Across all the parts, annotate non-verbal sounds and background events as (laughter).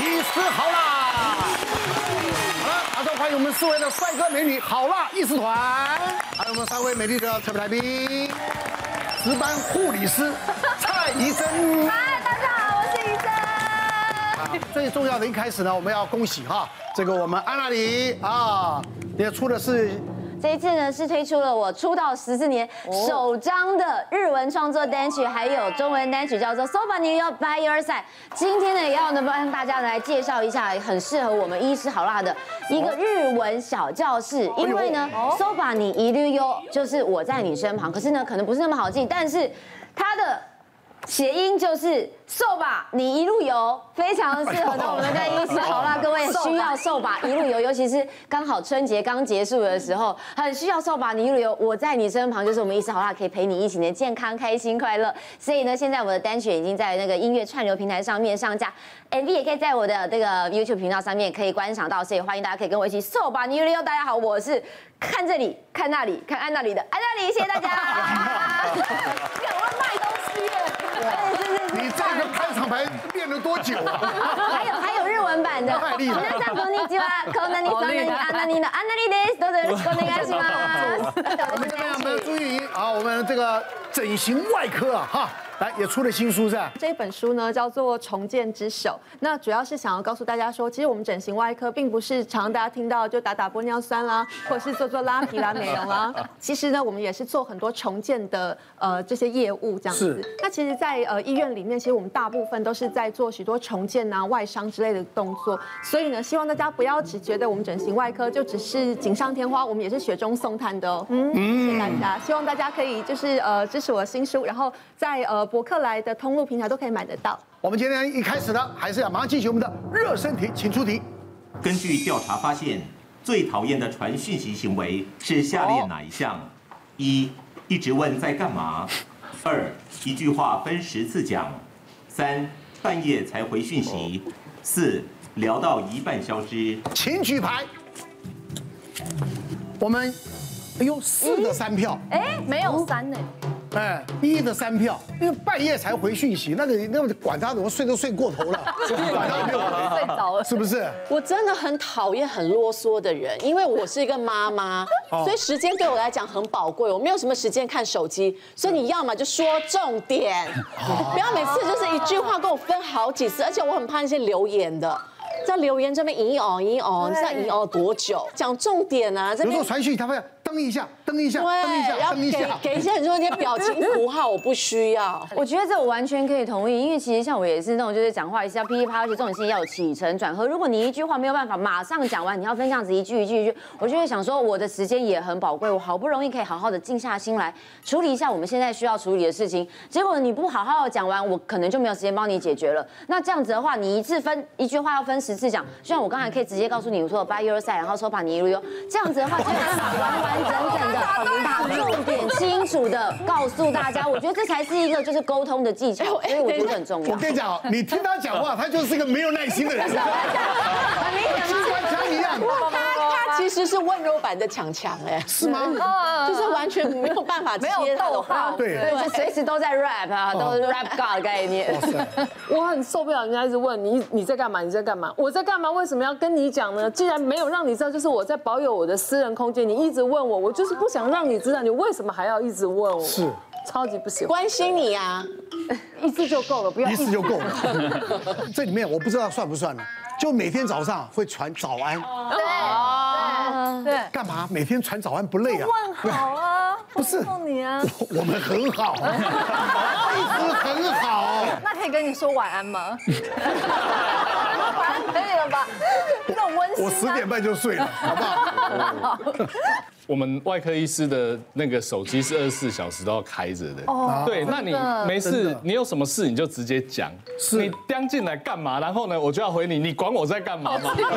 医师好啦。好了，马上欢迎我们四位的帅哥美女好辣医师团，还有我们三位美丽的特别来宾，值班护理师蔡医生。嗨，大家好，我是医生。最重要的一开始呢，我们要恭喜哈，这个我们安娜里啊，也出的是。这一次呢，是推出了我出道十四年首张的日文创作单曲，还有中文单曲，叫做《So Ba Ni Yo By Your Side》。今天呢，也要呢帮大家来介绍一下，很适合我们医师好辣的一个日文小教室。因为呢，《So Ba Ni Iru Yo》就是我在你身旁，可是呢，可能不是那么好记，但是它的。谐音就是瘦吧，你一路游，非常适合我们的医师 (laughs) 好啦，各位需要瘦吧一路游，尤其是刚好春节刚结束的时候，(laughs) 很需要瘦吧你一路游。我在你身旁，就是我们医师好啦，可以陪你一起的健康、开心、快乐。所以呢，现在我的单曲已经在那个音乐串流平台上面上架，MV 也可以在我的这个 YouTube 频道上面可以观赏到，所以欢迎大家可以跟我一起瘦吧你一路游。大家好，我是看这里、看那里、看安那里的安那里，谢谢大家。(laughs) 你这个开场白练了多久啊？(laughs) 还有还有日文版的。太厉害了。皆さんこんにちは。こんなにそんなにあんなにのあんなにです。どうぞよろしくお愿いします。我们这边我们朱玉莹啊，我们这个整形外科啊，哈。 来也出了新书是吧？这本书呢叫做《重建之手》，那主要是想要告诉大家说，其实我们整形外科并不是常常大家听到就打打玻尿酸啦，(laughs) 或者是做做拉皮啦、美容啦。(laughs) 其实呢，我们也是做很多重建的呃这些业务这样子。那其实，在呃医院里面，其实我们大部分都是在做许多重建啊、外伤之类的动作。所以呢，希望大家不要只觉得我们整形外科就只是锦上添花，我们也是雪中送炭的哦。嗯。谢谢大家，希望大家可以就是呃支持我的新书，然后在呃。博客来的通路平台都可以买得到。我们今天一开始呢，还是要马上进行我们的热身题，请出题。根据调查发现，最讨厌的传讯息行为是下列哪一项？一，一直问在干嘛；二，一句话分十次讲；三，半夜才回讯息；四，聊到一半消失。请举牌。我们，哎呦，四个三票。哎，没有三呢。哎，一的三票，因为半夜才回讯息，那个那个管他怎么睡都睡过头了，(laughs) 管他没有，睡着了，是不是？我真的很讨厌很啰嗦的人，因为我是一个妈妈，所以时间对我来讲很宝贵，我没有什么时间看手机，所以你要么就说重点，不要每次就是一句话跟我分好几次，而且我很怕那些留言的。在留言这边一哦一哦，你知道一哦多久？讲重点啊！这边传讯他会登一下，蹬一下，蹬一下，然后给给一些很多那些表情符号，我不需要。(laughs) 我觉得这我完全可以同意，因为其实像我也是那种就是讲话也是要噼里啪啦，而且这种事情要有起承转合。如果你一句话没有办法马上讲完，你要分这样子一句一句一句，我就会想说我的时间也很宝贵，我好不容易可以好好的静下心来处理一下我们现在需要处理的事情，结果你不好好的讲完，我可能就没有时间帮你解决了。那这样子的话，你一次分一句话要分十次讲，就像我刚才可以直接告诉你，我说 by your side，然后说把你一路游，这样子的话就有办法完完整整的。把重点清楚的告诉大家，我觉得这才是一个就是沟通的技巧，所以我觉得很重要。我跟你讲，你听他讲话，他就是一个没有耐心的人，(laughs) 很明显吗？机关枪一样。其实是温柔版的强强哎，是吗？就是完全没有办法接他的话，对，就，随时都在 rap 啊，都是 rap god 的概念。我很受不了人家一直问你你在干嘛？你在干嘛？我在干嘛？为什么要跟你讲呢？既然没有让你知道，就是我在保有我的私人空间。你一直问我，我就是不想让你知道，你为什么还要一直问我？是，超级不喜欢。关心你呀，一次就够了，不要一次就够了。(laughs) 这里面我不知道算不算了？就每天早上会传早安。对。对，干嘛每天传早安不累啊？问好啊，(laughs) 不是送你啊，我我们很好，(laughs) 一直很好。那可以跟你说晚安吗？(laughs) 晚安可以了吧？那种温馨。我十点半就睡了，好不好？我们外科医师的那个手机是二十四小时都要开着的。哦，对，那你没事，你有什么事你就直接讲。是，你刚进来干嘛？然后呢，我就要回你，你管我在干嘛吗？因为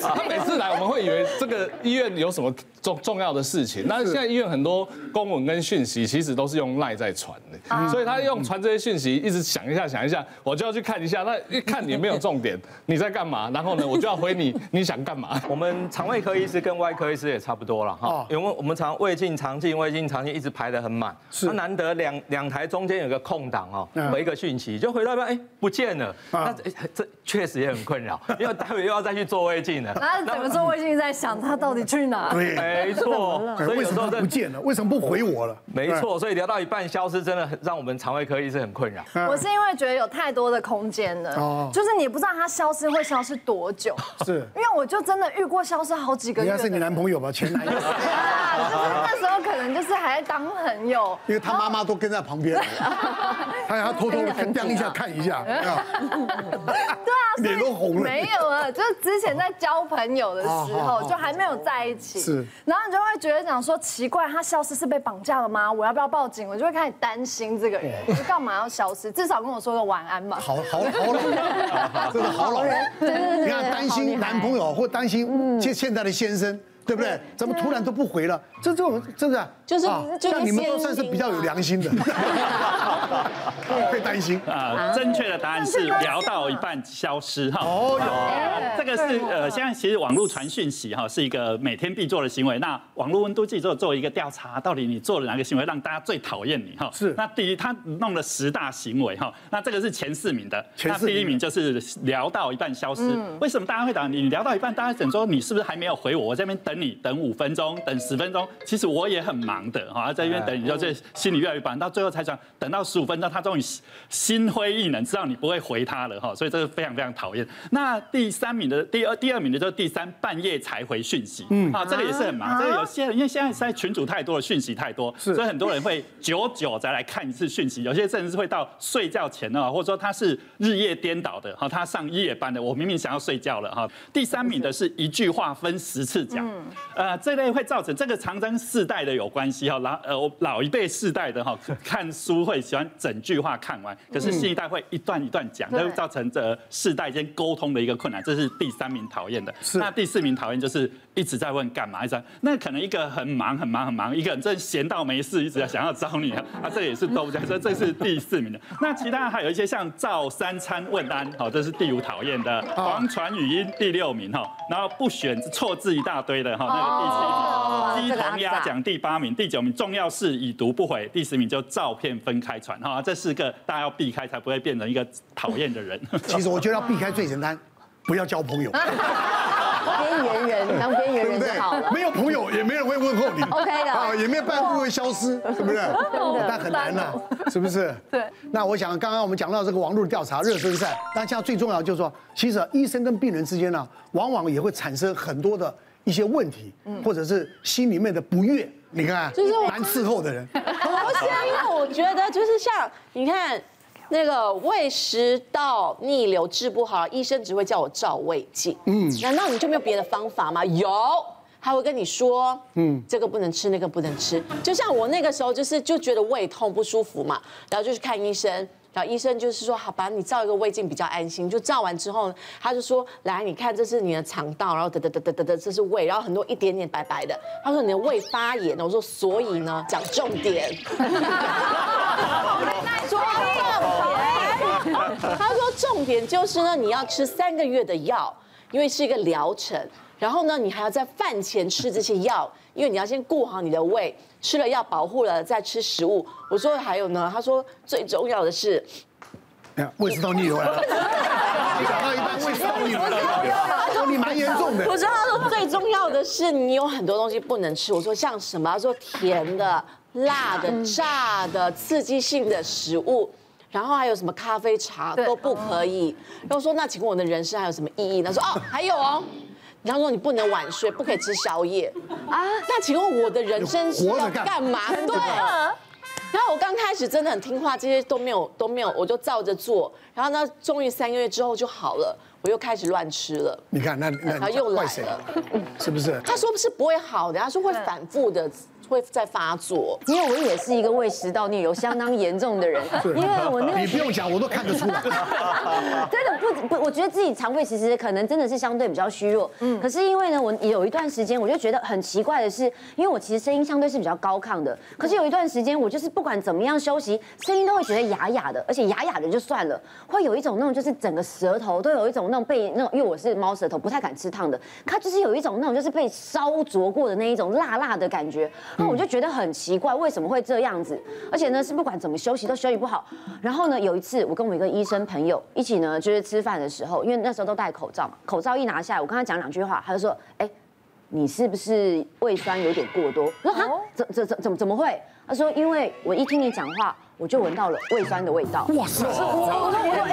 他每次来，我们会以为这个医院有什么重重要的事情。那现在医院很多公文跟讯息其实都是用赖在传的，所以他用传这些讯息，一直想一下想一下，我就要去看一下。那一看也没有重点，你在干嘛？然后呢，我就要回你，你想干嘛？(laughs) 我们肠胃科医师跟外科医师也差不多。多了哈，因为我们常胃镜肠镜、胃镜肠镜一直排得很满，是，那难得两两台中间有个空档哦，回一个讯息，就回到一半，哎，不见了，那这确实也很困扰，(laughs) 因为待会又要再去做胃镜了。那怎么做胃镜在想他到底去哪？对，没错，所以有时候不见了，为什么不回我了？没错，所以聊到一半消失，真的很让我们肠胃科医生很困扰。我是因为觉得有太多的空间了，哦，就是你不知道它消失会消失多久，是，因为我就真的遇过消失好几个月。应该是你男朋友吧，前男友。就是那时候可能就是还在当朋友，因为他妈妈都跟在旁边，(laughs) 他要偷偷的跟盯一下看一下，(laughs) 对啊，脸都红了。没有啊，就是之前在交朋友的时候，就还没有在一起，是，然后你就会觉得讲说奇怪，他消失是被绑架了吗？我要不要报警？我就会开始担心这个人，你干嘛要消失？至少跟我说个晚安嘛。好好好老，(laughs) 真的好老人，你看担心男朋友或担心现现在的先生。对不对？怎么突然都不回了？这这种真的就是，就你们都算是比较有良心的，(laughs) (laughs) 会担心啊。正确的答案是聊到一半消失哈。哦有，这个是呃，现在其实网络传讯息哈是一个每天必做的行为。那网络温度计做做一个调查，到底你做了哪个行为让大家最讨厌你哈？是。那第一，他弄了十大行为哈，那这个是前四名的。那第一名就是聊到一半消失。为什么大家会打你？聊到一半，大家想说你是不是还没有回我？我这边等。你等五分钟，等十分钟，其实我也很忙的哈，在这边等你，就这心里越来越烦，到最后才想等到十五分钟，他终于心灰意冷，知道你不会回他了哈，所以这个非常非常讨厌。那第三名的第二第二名的就是第三半夜才回讯息，嗯，啊，这个也是很忙，这个有些人因为现在在群组太多了，讯息太多，所以很多人会久久再来看一次讯息，有些甚至是会到睡觉前呢，或者说他是日夜颠倒的哈，他上夜班的，我明明想要睡觉了哈。第三名的是一句话分十次讲。呃，这类会造成这个长征世代的有关系哈，老呃老一辈世代的哈 (laughs) 看书会喜欢整句话看完，可是新一代会一段一段讲，那会造成这世代间沟通的一个困难，这是第三名讨厌的。那第四名讨厌就是一直在问干嘛，一直那可能一个很忙很忙很忙，一个人真闲到没事，一直在想要找你啊，(laughs) 啊这也是都不讲，所以这是第四名的。(laughs) 那其他还有一些像照三餐问安，好，这是第五讨厌的，黄传语音第六名哈，然后不选错字一大堆的哈。那个第七名，鸡同鸭讲第八名，第九名重要事已读不回，第十名就照片分开传哈，这四个大家要避开，才不会变成一个讨厌的人。(laughs) 其实我觉得要避开最简单，不要交朋友。边缘人当边缘人就好了，没有朋友也没人会问候你。OK 的啊，也没有办法会消失，是不是？但很难呐，是不是？对。那我想刚刚我们讲到这个网络调查热身赛，那现在最重要就是说，其实医生跟病人之间呢，往往也会产生很多的。一些问题，或者是心里面的不悦，你看，就是蛮伺候的人。不是啊，因为我觉得就是像你看那个胃食道逆流治不好，医生只会叫我照胃镜。嗯，难道你就没有别的方法吗？有，他会跟你说，嗯，这个不能吃，那个不能吃。就像我那个时候就是就觉得胃痛不舒服嘛，然后就去看医生。然后医生就是说，好吧，你照一个胃镜比较安心。就照完之后，他就说，来，你看，这是你的肠道，然后得得得得得得，这是胃，然后很多一点点白白的。他说你的胃发炎，我说所以呢，讲重点。说重点。他说重点就是呢，你要吃三个月的药，因为是一个疗程。然后呢，你还要在饭前吃这些药，因为你要先顾好你的胃，吃了药保护了再吃食物。我说还有呢，他说最重要的是，胃食道逆流了。你讲到一半胃食道逆流了，他说你蛮严重的。我说他说最重要的是你有很多东西不能吃。我说像什么？他说甜的、辣的、炸的、刺激性的食物，然后还有什么咖啡茶都不可以。然后说那请问我的人生还有什么意义？他说哦还有哦。然后说你不能晚睡，不可以吃宵夜啊？那请问我的人生是要干嘛？对。然后我刚开始真的很听话，这些都没有都没有，我就照着做。然后呢，终于三个月之后就好了，我又开始乱吃了。你看那那他又来了，是不是？他说不是不会好的，他说会反复的。会在发作。因为我也是一个胃食道逆流相当严重的人，(laughs) 因为我那个你不用讲，我都看得出来。(laughs) 真的不不，我觉得自己肠胃其实可能真的是相对比较虚弱。嗯。可是因为呢，我有一段时间我就觉得很奇怪的是，因为我其实声音相对是比较高亢的，可是有一段时间我就是不管怎么样休息，声音都会觉得哑哑的，而且哑哑的就算了，会有一种那种就是整个舌头都有一种那种被那种，因为我是猫舌头，不太敢吃烫的，它就是有一种那种就是被烧灼过的那一种辣辣的感觉，那我就觉得很奇怪，为什么会这样子？而且呢，是不管怎么休息都休息不好。然后呢，有一次我跟我一个医生朋友一起呢，就是吃饭的时候，因为那时候都戴口罩嘛，口罩一拿下来，我跟他讲两句话，他就说：“哎，你是不是胃酸有点过多？”我说：“哈，怎怎怎怎么怎么会？”他说：“因为我一听你讲话，我就闻到了胃酸的味道。”哇塞！我说：“我说我说，哎，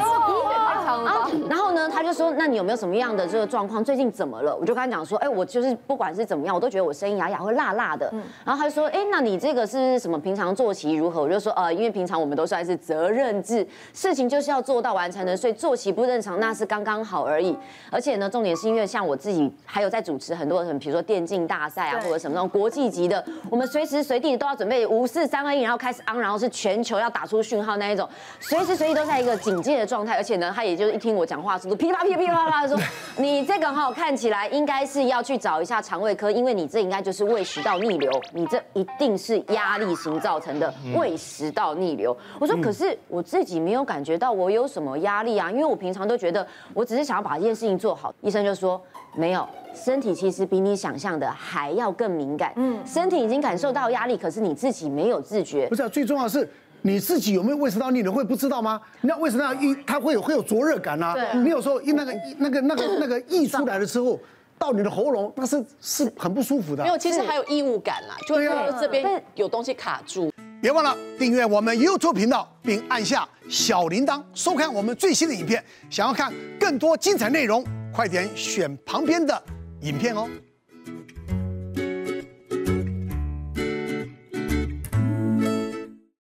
我太长了。”然后呢，他就说：“那你有没有什么样的这个状况？最近怎么了？”我就跟他讲说：“哎，我就是不管是怎么样，我都觉得我声音哑哑，会辣辣的。”然后他就说：“哎，那你这个是什么？平常作息如何？”我就说：“呃，因为平常我们都算是责任制，事情就是要做到完成的，所以作息不正常那是刚刚好而已。而且呢，重点是因为像我自己还有在主持很多很，比如说电竞大赛啊，或者什么那种国际级的，我们随时随地都要准备五四三二一，然后开始 on，然后是全球要打出讯号那一种，随时随地都在一个警戒的状态。而且呢，他也就是一听我讲话速度噼啪噼啪噼啪啪的说，你这个哈看起来应该是要去找一下肠胃科，因为你这应该就是胃食道逆流，你这一定是压力型造成的胃食道逆流。我说，可是我自己没有感觉到我有什么压力啊，因为我平常都觉得我只是想要把这件事情做好。医生就说没有，身体其实比你想象的还要更敏感，嗯，身体已经感受到压力，可是你自己没有自觉。不是，最重要的是。你自己有没有胃食道逆流会不知道吗？那胃食道一它会有会有灼热感啊。对。你有时候一那个那个那个那个溢出来的时候，到你的喉咙，那是是很不舒服的。没有，其实还有异物感啦，就会这边有东西卡住。别忘了订阅我们 YouTube 频道，并按下小铃铛，收看我们最新的影片。想要看更多精彩内容，快点选旁边的影片哦。